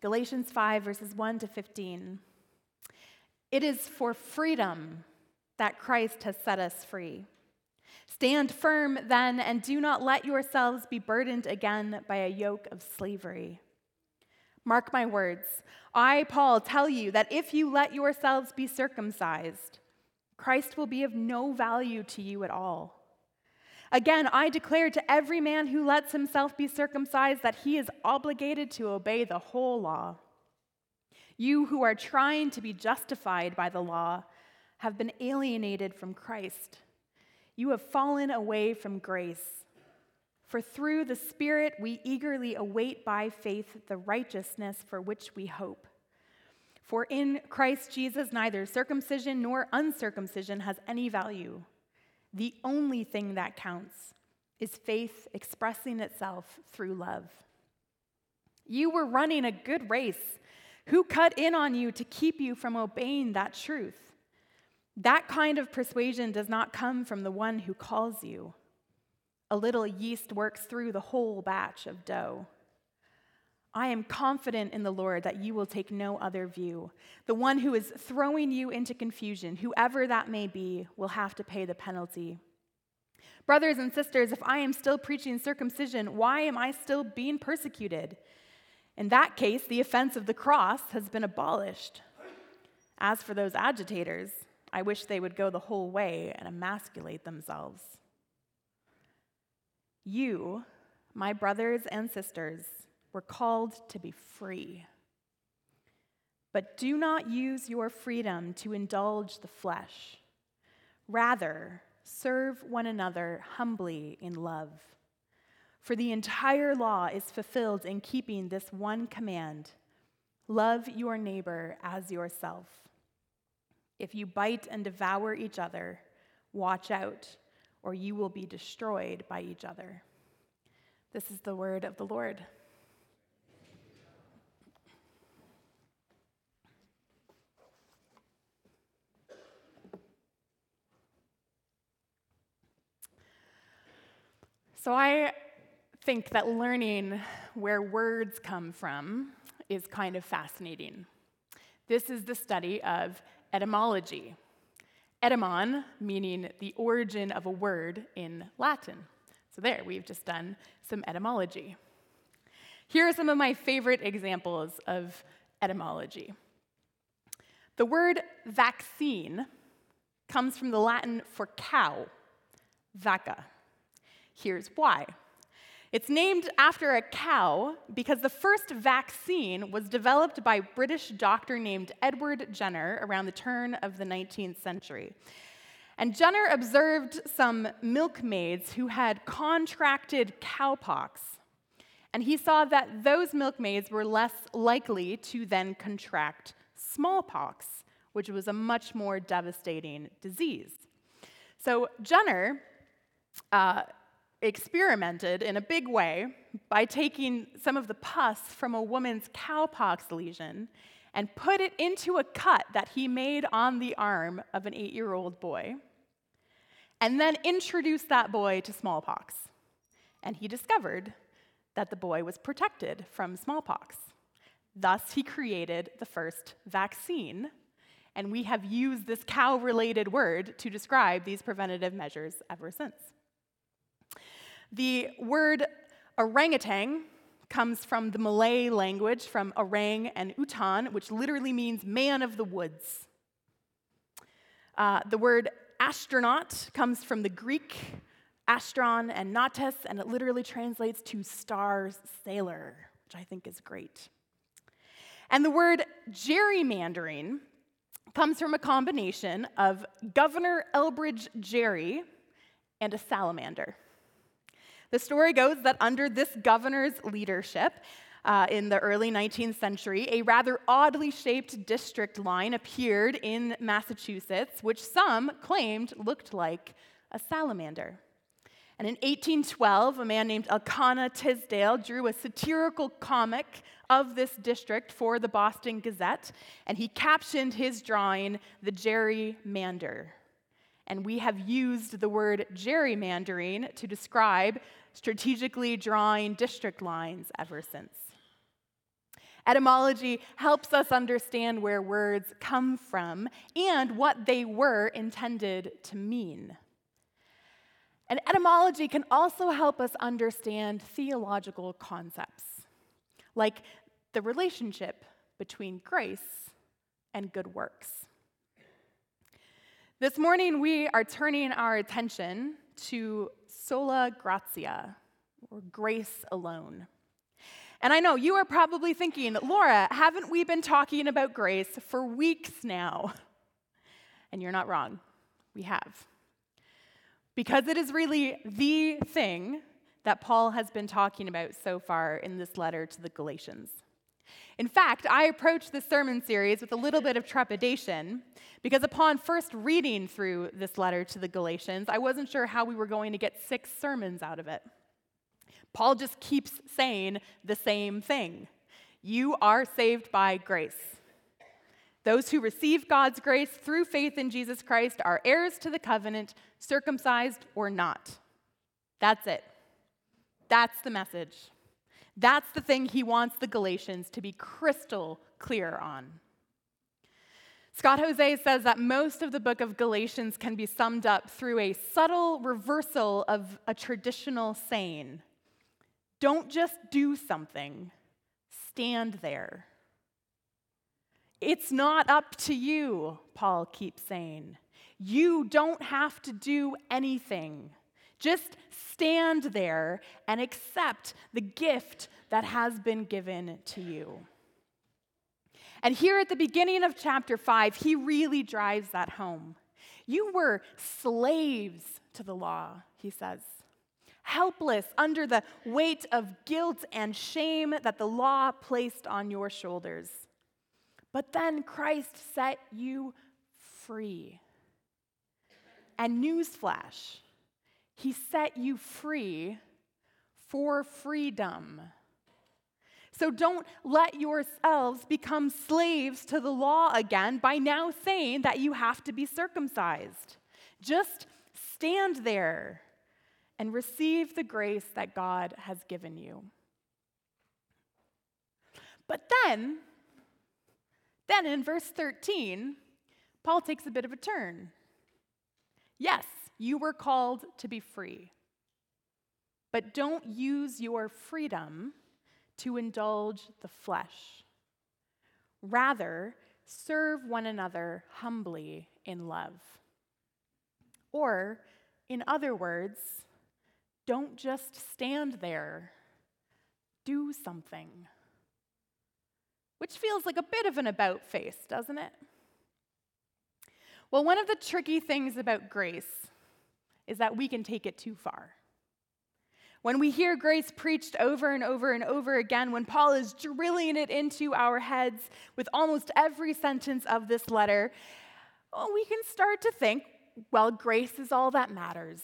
Galatians 5, verses 1 to 15. It is for freedom that Christ has set us free. Stand firm then, and do not let yourselves be burdened again by a yoke of slavery. Mark my words. I, Paul, tell you that if you let yourselves be circumcised, Christ will be of no value to you at all. Again, I declare to every man who lets himself be circumcised that he is obligated to obey the whole law. You who are trying to be justified by the law have been alienated from Christ. You have fallen away from grace. For through the Spirit we eagerly await by faith the righteousness for which we hope. For in Christ Jesus, neither circumcision nor uncircumcision has any value the only thing that counts is faith expressing itself through love. You were running a good race. Who cut in on you to keep you from obeying that truth? That kind of persuasion does not come from the one who calls you. A little yeast works through the whole batch of dough. I am confident in the Lord that you will take no other view. The one who is throwing you into confusion, whoever that may be, will have to pay the penalty. Brothers and sisters, if I am still preaching circumcision, why am I still being persecuted? In that case, the offense of the cross has been abolished. As for those agitators, I wish they would go the whole way and emasculate themselves. You, my brothers and sisters, we're called to be free. But do not use your freedom to indulge the flesh. Rather, serve one another humbly in love. For the entire law is fulfilled in keeping this one command love your neighbor as yourself. If you bite and devour each other, watch out, or you will be destroyed by each other. This is the word of the Lord. So I think that learning where words come from is kind of fascinating. This is the study of etymology. Etymon, meaning the origin of a word in Latin. So, there, we've just done some etymology. Here are some of my favorite examples of etymology. The word vaccine comes from the Latin for cow, vacca. Here's why. It's named after a cow because the first vaccine was developed by a British doctor named Edward Jenner around the turn of the 19th century. And Jenner observed some milkmaids who had contracted cowpox. And he saw that those milkmaids were less likely to then contract smallpox, which was a much more devastating disease. So Jenner uh, experimented in a big way by taking some of the pus from a woman's cowpox lesion and put it into a cut that he made on the arm of an eight year old boy, and then introduced that boy to smallpox. And he discovered that the boy was protected from smallpox. Thus, he created the first vaccine, and we have used this cow related word to describe these preventative measures ever since. The word orangutan comes from the Malay language, from orang and utan, which literally means man of the woods. Uh, the word astronaut comes from the Greek astron and nautes, and it literally translates to star sailor, which I think is great. And the word gerrymandering comes from a combination of Governor Elbridge Gerry and a salamander. The story goes that under this governor's leadership, uh, in the early 19th century, a rather oddly shaped district line appeared in Massachusetts, which some claimed looked like a salamander. And in 1812, a man named Elkanah Tisdale drew a satirical comic of this district for the Boston Gazette, and he captioned his drawing, The Gerrymander. And we have used the word gerrymandering to describe strategically drawing district lines ever since. Etymology helps us understand where words come from and what they were intended to mean. And etymology can also help us understand theological concepts, like the relationship between grace and good works. This morning, we are turning our attention to sola gratia, or grace alone. And I know you are probably thinking, Laura, haven't we been talking about grace for weeks now? And you're not wrong. We have. Because it is really the thing that Paul has been talking about so far in this letter to the Galatians. In fact, I approached this sermon series with a little bit of trepidation because upon first reading through this letter to the Galatians, I wasn't sure how we were going to get six sermons out of it. Paul just keeps saying the same thing You are saved by grace. Those who receive God's grace through faith in Jesus Christ are heirs to the covenant, circumcised or not. That's it. That's the message. That's the thing he wants the Galatians to be crystal clear on. Scott Hoezee says that most of the book of Galatians can be summed up through a subtle reversal of a traditional saying don't just do something, stand there. It's not up to you, Paul keeps saying. You don't have to do anything. Just stand there and accept the gift that has been given to you. And here at the beginning of chapter 5, he really drives that home. You were slaves to the law, he says helpless under the weight of guilt and shame that the law placed on your shoulders. But then Christ set you free. And newsflash, he set you free for freedom. So don't let yourselves become slaves to the law again by now saying that you have to be circumcised. Just stand there and receive the grace that God has given you. But then, then in verse 13, Paul takes a bit of a turn. Yes, you were called to be free, but don't use your freedom to indulge the flesh. Rather, serve one another humbly in love. Or, in other words, don't just stand there, do something. Which feels like a bit of an about face, doesn't it? Well, one of the tricky things about grace is that we can take it too far. When we hear grace preached over and over and over again, when Paul is drilling it into our heads with almost every sentence of this letter, well, we can start to think, well, grace is all that matters.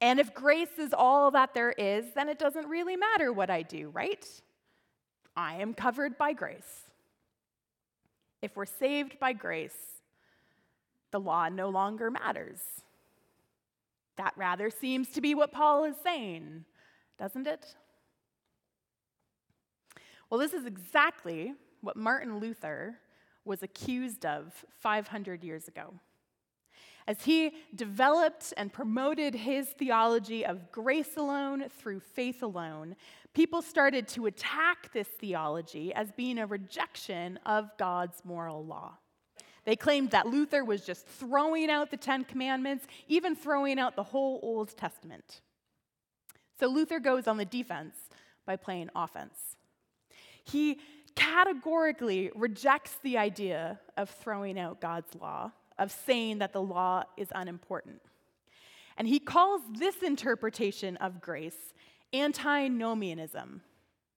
And if grace is all that there is, then it doesn't really matter what I do, right? I am covered by grace. If we're saved by grace, the law no longer matters. That rather seems to be what Paul is saying, doesn't it? Well, this is exactly what Martin Luther was accused of 500 years ago. As he developed and promoted his theology of grace alone through faith alone, people started to attack this theology as being a rejection of God's moral law. They claimed that Luther was just throwing out the Ten Commandments, even throwing out the whole Old Testament. So Luther goes on the defense by playing offense. He categorically rejects the idea of throwing out God's law of saying that the law is unimportant. And he calls this interpretation of grace antinomianism.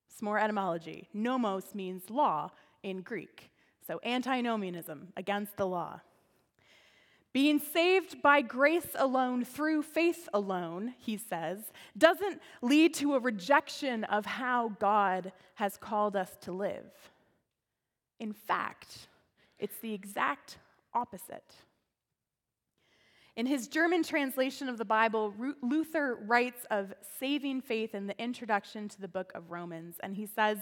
It's more etymology. Nomos means law in Greek. So antinomianism, against the law. Being saved by grace alone through faith alone, he says, doesn't lead to a rejection of how God has called us to live. In fact, it's the exact opposite. In his German translation of the Bible, Luther writes of saving faith in the introduction to the book of Romans, and he says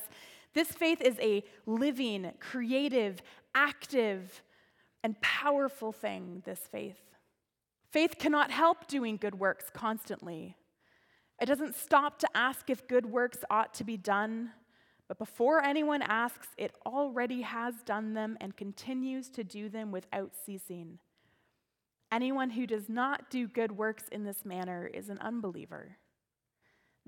This faith is a living, creative, active, and powerful thing, this faith. Faith cannot help doing good works constantly. It doesn't stop to ask if good works ought to be done, but before anyone asks, it already has done them and continues to do them without ceasing. Anyone who does not do good works in this manner is an unbeliever.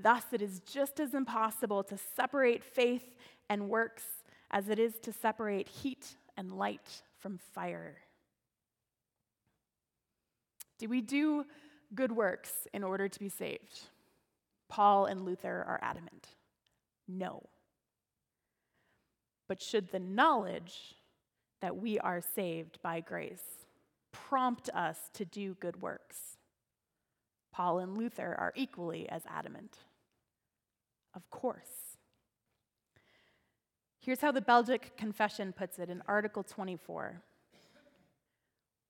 Thus, it is just as impossible to separate faith and works as it is to separate heat and light from fire. Do we do good works in order to be saved? Paul and Luther are adamant. No. But should the knowledge that we are saved by grace prompt us to do good works? Paul and Luther are equally as adamant. Of course. Here's how the Belgic Confession puts it in Article 24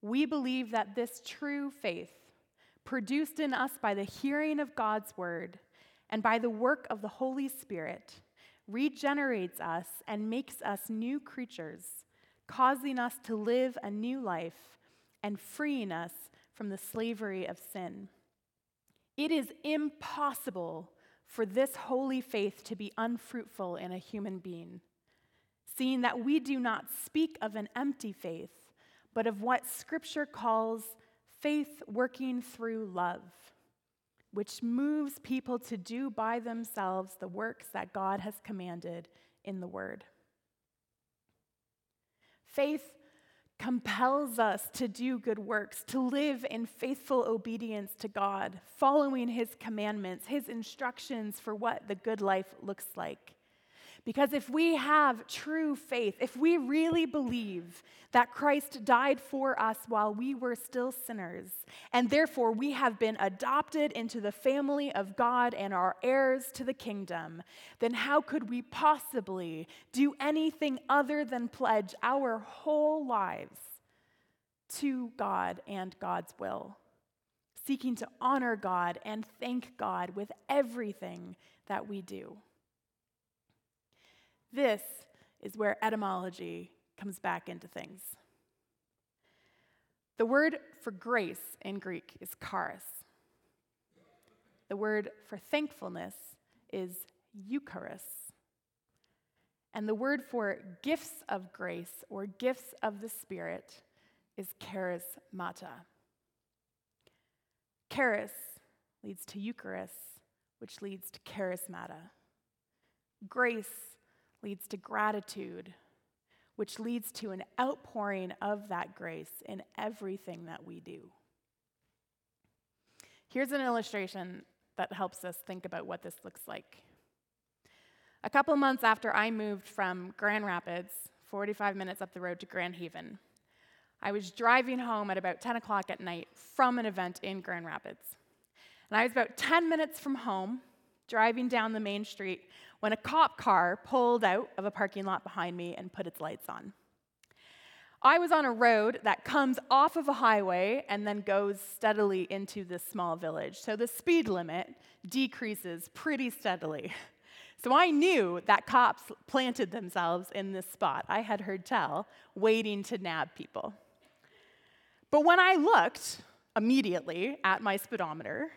We believe that this true faith, produced in us by the hearing of God's word and by the work of the Holy Spirit, regenerates us and makes us new creatures, causing us to live a new life and freeing us from the slavery of sin. It is impossible for this holy faith to be unfruitful in a human being, seeing that we do not speak of an empty faith, but of what Scripture calls faith working through love, which moves people to do by themselves the works that God has commanded in the Word. Faith compels us to do good works, to live in faithful obedience to God, following His commandments, His instructions for what the good life looks like. Because if we have true faith, if we really believe that Christ died for us while we were still sinners, and therefore we have been adopted into the family of God and are heirs to the kingdom, then how could we possibly do anything other than pledge our whole lives to God and God's will? Seeking to honor God and thank God with everything that we do. This is where etymology comes back into things. The word for grace in Greek is charis. The word for thankfulness is eucharis. And the word for gifts of grace or gifts of the Spirit is charismata. Charis leads to Eucharist, which leads to charismata. Grace leads to gratitude, which leads to an outpouring of that grace in everything that we do. Here's an illustration that helps us think about what this looks like. A couple months after I moved from Grand Rapids, 45 minutes up the road to Grand Haven, I was driving home at about 10 o'clock at night from an event in Grand Rapids. And I was about 10 minutes from home, driving down the main street, when a cop car pulled out of a parking lot behind me and put its lights on. I was on a road that comes off of a highway and then goes steadily into this small village. So the speed limit decreases pretty steadily. So I knew that cops planted themselves in this spot. I had heard tell, waiting to nab people. But when I looked immediately at my speedometer,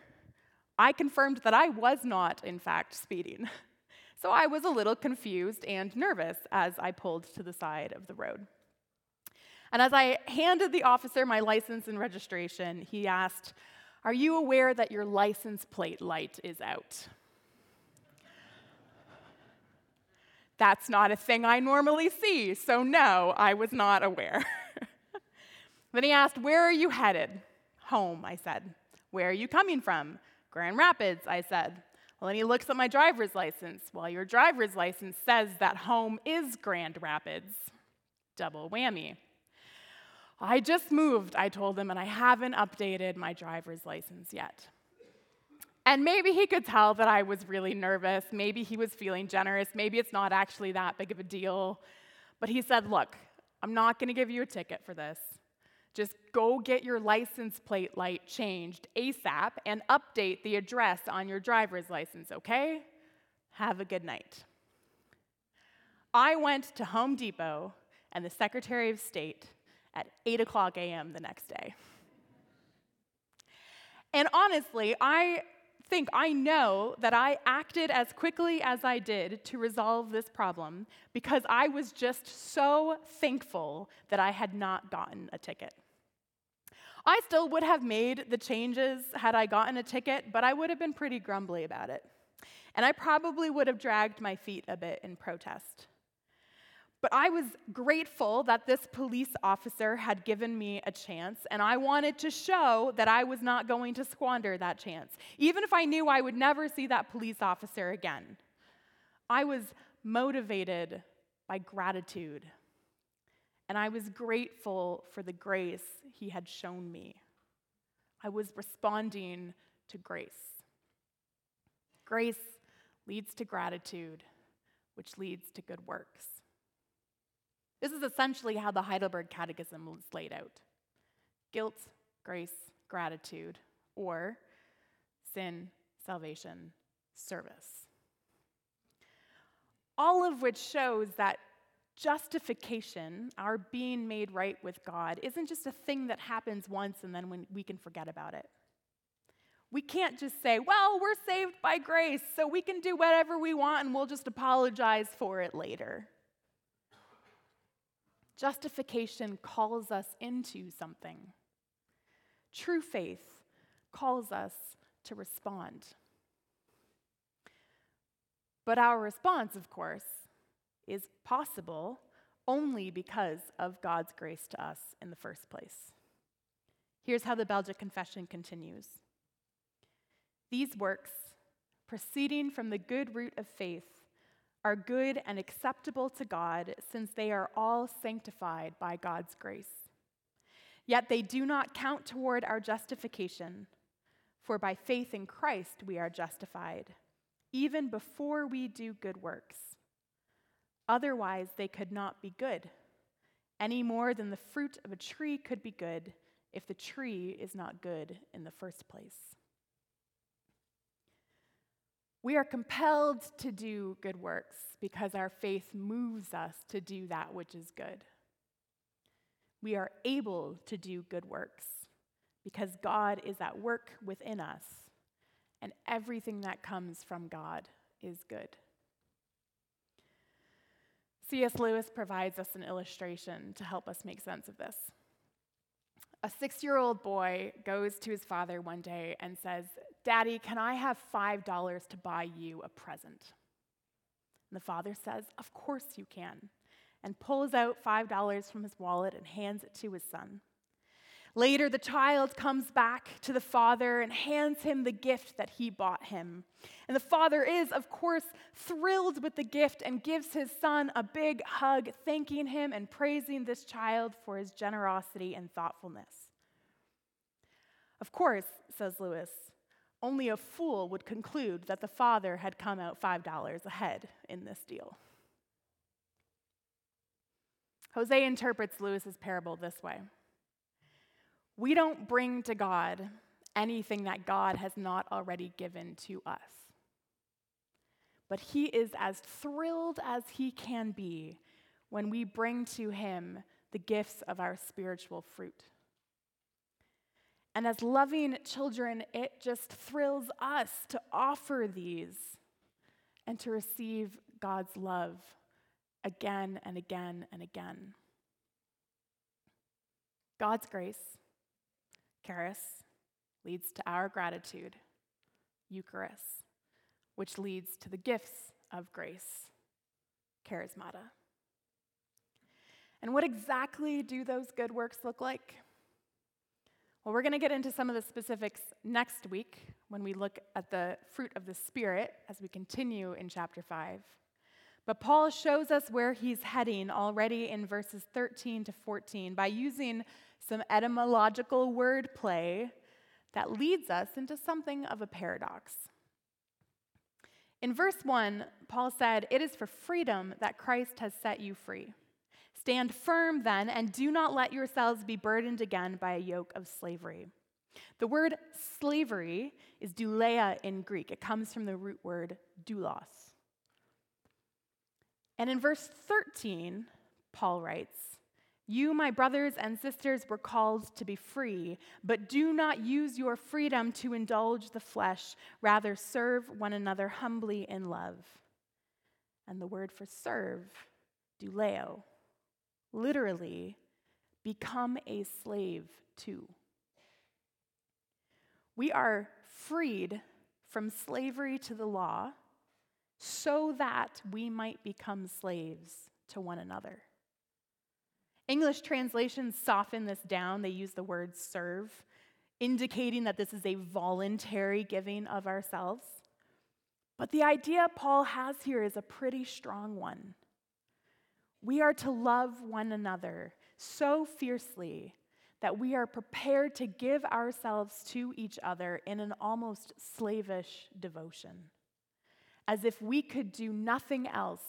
I confirmed that I was not, in fact, speeding. So I was a little confused and nervous as I pulled to the side of the road. And as I handed the officer my license and registration, he asked, Are you aware that your license plate light is out? That's not a thing I normally see, so no, I was not aware. then he asked, Where are you headed? Home, I said. Where are you coming from? Grand Rapids, I said. Well, then he looks at my driver's license. Well, your driver's license says that home is Grand Rapids. Double whammy. I just moved, I told him, and I haven't updated my driver's license yet. And maybe he could tell that I was really nervous. Maybe he was feeling generous. Maybe it's not actually that big of a deal. But he said, Look, I'm not going to give you a ticket for this. Just go get your license plate light changed ASAP and update the address on your driver's license, okay? Have a good night. I went to Home Depot and the Secretary of State at 8 o'clock a.m. the next day. And honestly, I think I know that I acted as quickly as I did to resolve this problem because I was just so thankful that I had not gotten a ticket. I still would have made the changes had I gotten a ticket, but I would have been pretty grumbly about it. And I probably would have dragged my feet a bit in protest. But I was grateful that this police officer had given me a chance, and I wanted to show that I was not going to squander that chance, even if I knew I would never see that police officer again. I was motivated by gratitude, and I was grateful for the grace he had shown me. I was responding to grace. Grace leads to gratitude, which leads to good works. This is essentially how the Heidelberg Catechism was laid out guilt, grace, gratitude, or sin, salvation, service. All of which shows that justification, our being made right with God, isn't just a thing that happens once and then when we can forget about it. We can't just say, well, we're saved by grace, so we can do whatever we want and we'll just apologize for it later. Justification calls us into something. True faith calls us to respond. But our response, of course, is possible only because of God's grace to us in the first place. Here's how the Belgic Confession continues These works, proceeding from the good root of faith, are good and acceptable to God, since they are all sanctified by God's grace. Yet they do not count toward our justification, for by faith in Christ we are justified, even before we do good works. Otherwise, they could not be good, any more than the fruit of a tree could be good if the tree is not good in the first place. We are compelled to do good works because our faith moves us to do that which is good. We are able to do good works because God is at work within us, and everything that comes from God is good. C.S. Lewis provides us an illustration to help us make sense of this. A six year old boy goes to his father one day and says, Daddy, can I have $5 to buy you a present? And the father says, Of course you can, and pulls out $5 from his wallet and hands it to his son. Later, the child comes back to the father and hands him the gift that he bought him. And the father is, of course, thrilled with the gift and gives his son a big hug, thanking him and praising this child for his generosity and thoughtfulness. Of course, says Lewis, only a fool would conclude that the father had come out $5 ahead in this deal. Hoezee interprets Lewis's parable this way We don't bring to God anything that God has not already given to us. But he is as thrilled as he can be when we bring to him the gifts of our spiritual fruit. And as loving children, it just thrills us to offer these and to receive God's love again and again and again. God's grace, charis, leads to our gratitude, Eucharist, which leads to the gifts of grace, charismata. And what exactly do those good works look like? Well, we're going to get into some of the specifics next week when we look at the fruit of the Spirit as we continue in chapter 5. But Paul shows us where he's heading already in verses 13 to 14 by using some etymological wordplay that leads us into something of a paradox. In verse 1, Paul said, It is for freedom that Christ has set you free. Stand firm then, and do not let yourselves be burdened again by a yoke of slavery. The word slavery is douleia in Greek. It comes from the root word doulos. And in verse 13, Paul writes, You, my brothers and sisters, were called to be free, but do not use your freedom to indulge the flesh. Rather, serve one another humbly in love. And the word for serve, douleo, literally, become a slave to. We are freed from slavery to the law so that we might become slaves to one another. English translations soften this down. They use the word serve, indicating that this is a voluntary giving of ourselves. But the idea Paul has here is a pretty strong one. We are to love one another so fiercely that we are prepared to give ourselves to each other in an almost slavish devotion, as if we could do nothing else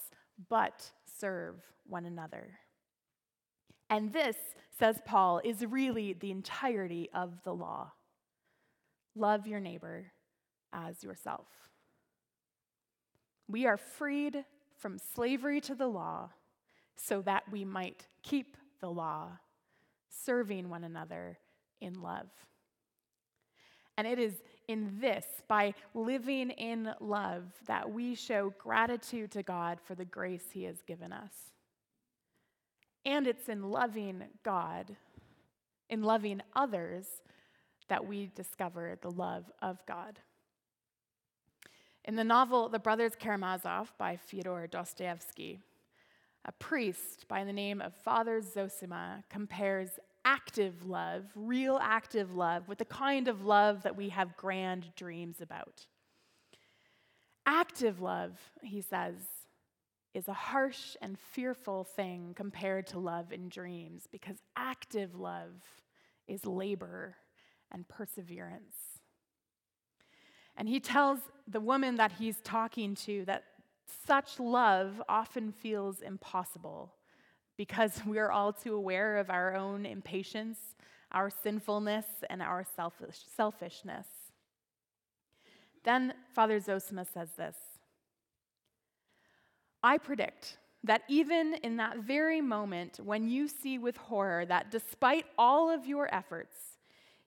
but serve one another. And this, says Paul, is really the entirety of the law love your neighbor as yourself. We are freed from slavery to the law so that we might keep the law serving one another in love. And it is in this, by living in love, that we show gratitude to God for the grace He has given us. And it's in loving God, in loving others, that we discover the love of God. In the novel The Brothers Karamazov by Fyodor Dostoevsky, a priest by the name of Father Zosima compares active love, real active love, with the kind of love that we have grand dreams about. Active love, he says, is a harsh and fearful thing compared to love in dreams because active love is labor and perseverance. And he tells the woman that he's talking to that such love often feels impossible because we're all too aware of our own impatience, our sinfulness, and our selfish, selfishness. Then Father Zosima says this I predict that even in that very moment when you see with horror that despite all of your efforts,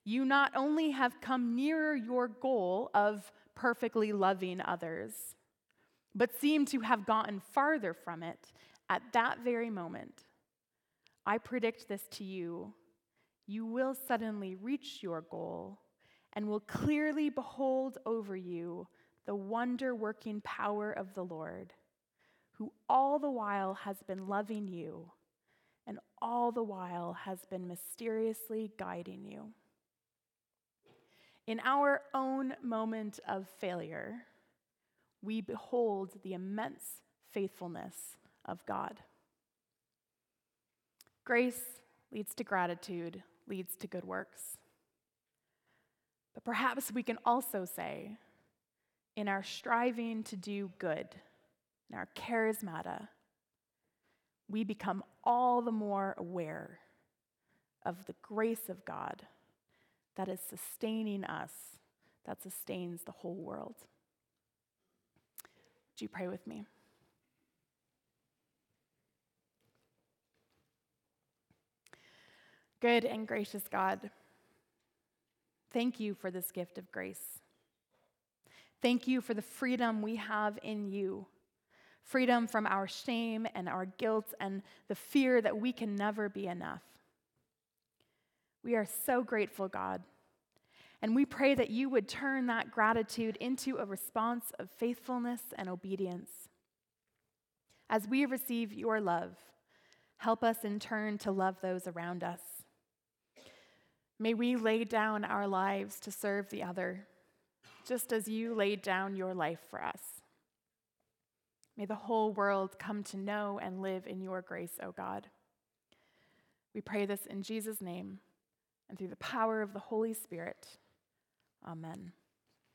you not only have come nearer your goal of perfectly loving others, but seem to have gotten farther from it at that very moment. I predict this to you. You will suddenly reach your goal and will clearly behold over you the wonder working power of the Lord, who all the while has been loving you and all the while has been mysteriously guiding you. In our own moment of failure, we behold the immense faithfulness of God. Grace leads to gratitude, leads to good works. But perhaps we can also say, in our striving to do good, in our charismata, we become all the more aware of the grace of God that is sustaining us, that sustains the whole world. Would you pray with me? Good and gracious God, thank you for this gift of grace. Thank you for the freedom we have in you freedom from our shame and our guilt and the fear that we can never be enough. We are so grateful, God. And we pray that you would turn that gratitude into a response of faithfulness and obedience. As we receive your love, help us in turn to love those around us. May we lay down our lives to serve the other, just as you laid down your life for us. May the whole world come to know and live in your grace, O God. We pray this in Jesus' name and through the power of the Holy Spirit. Amen.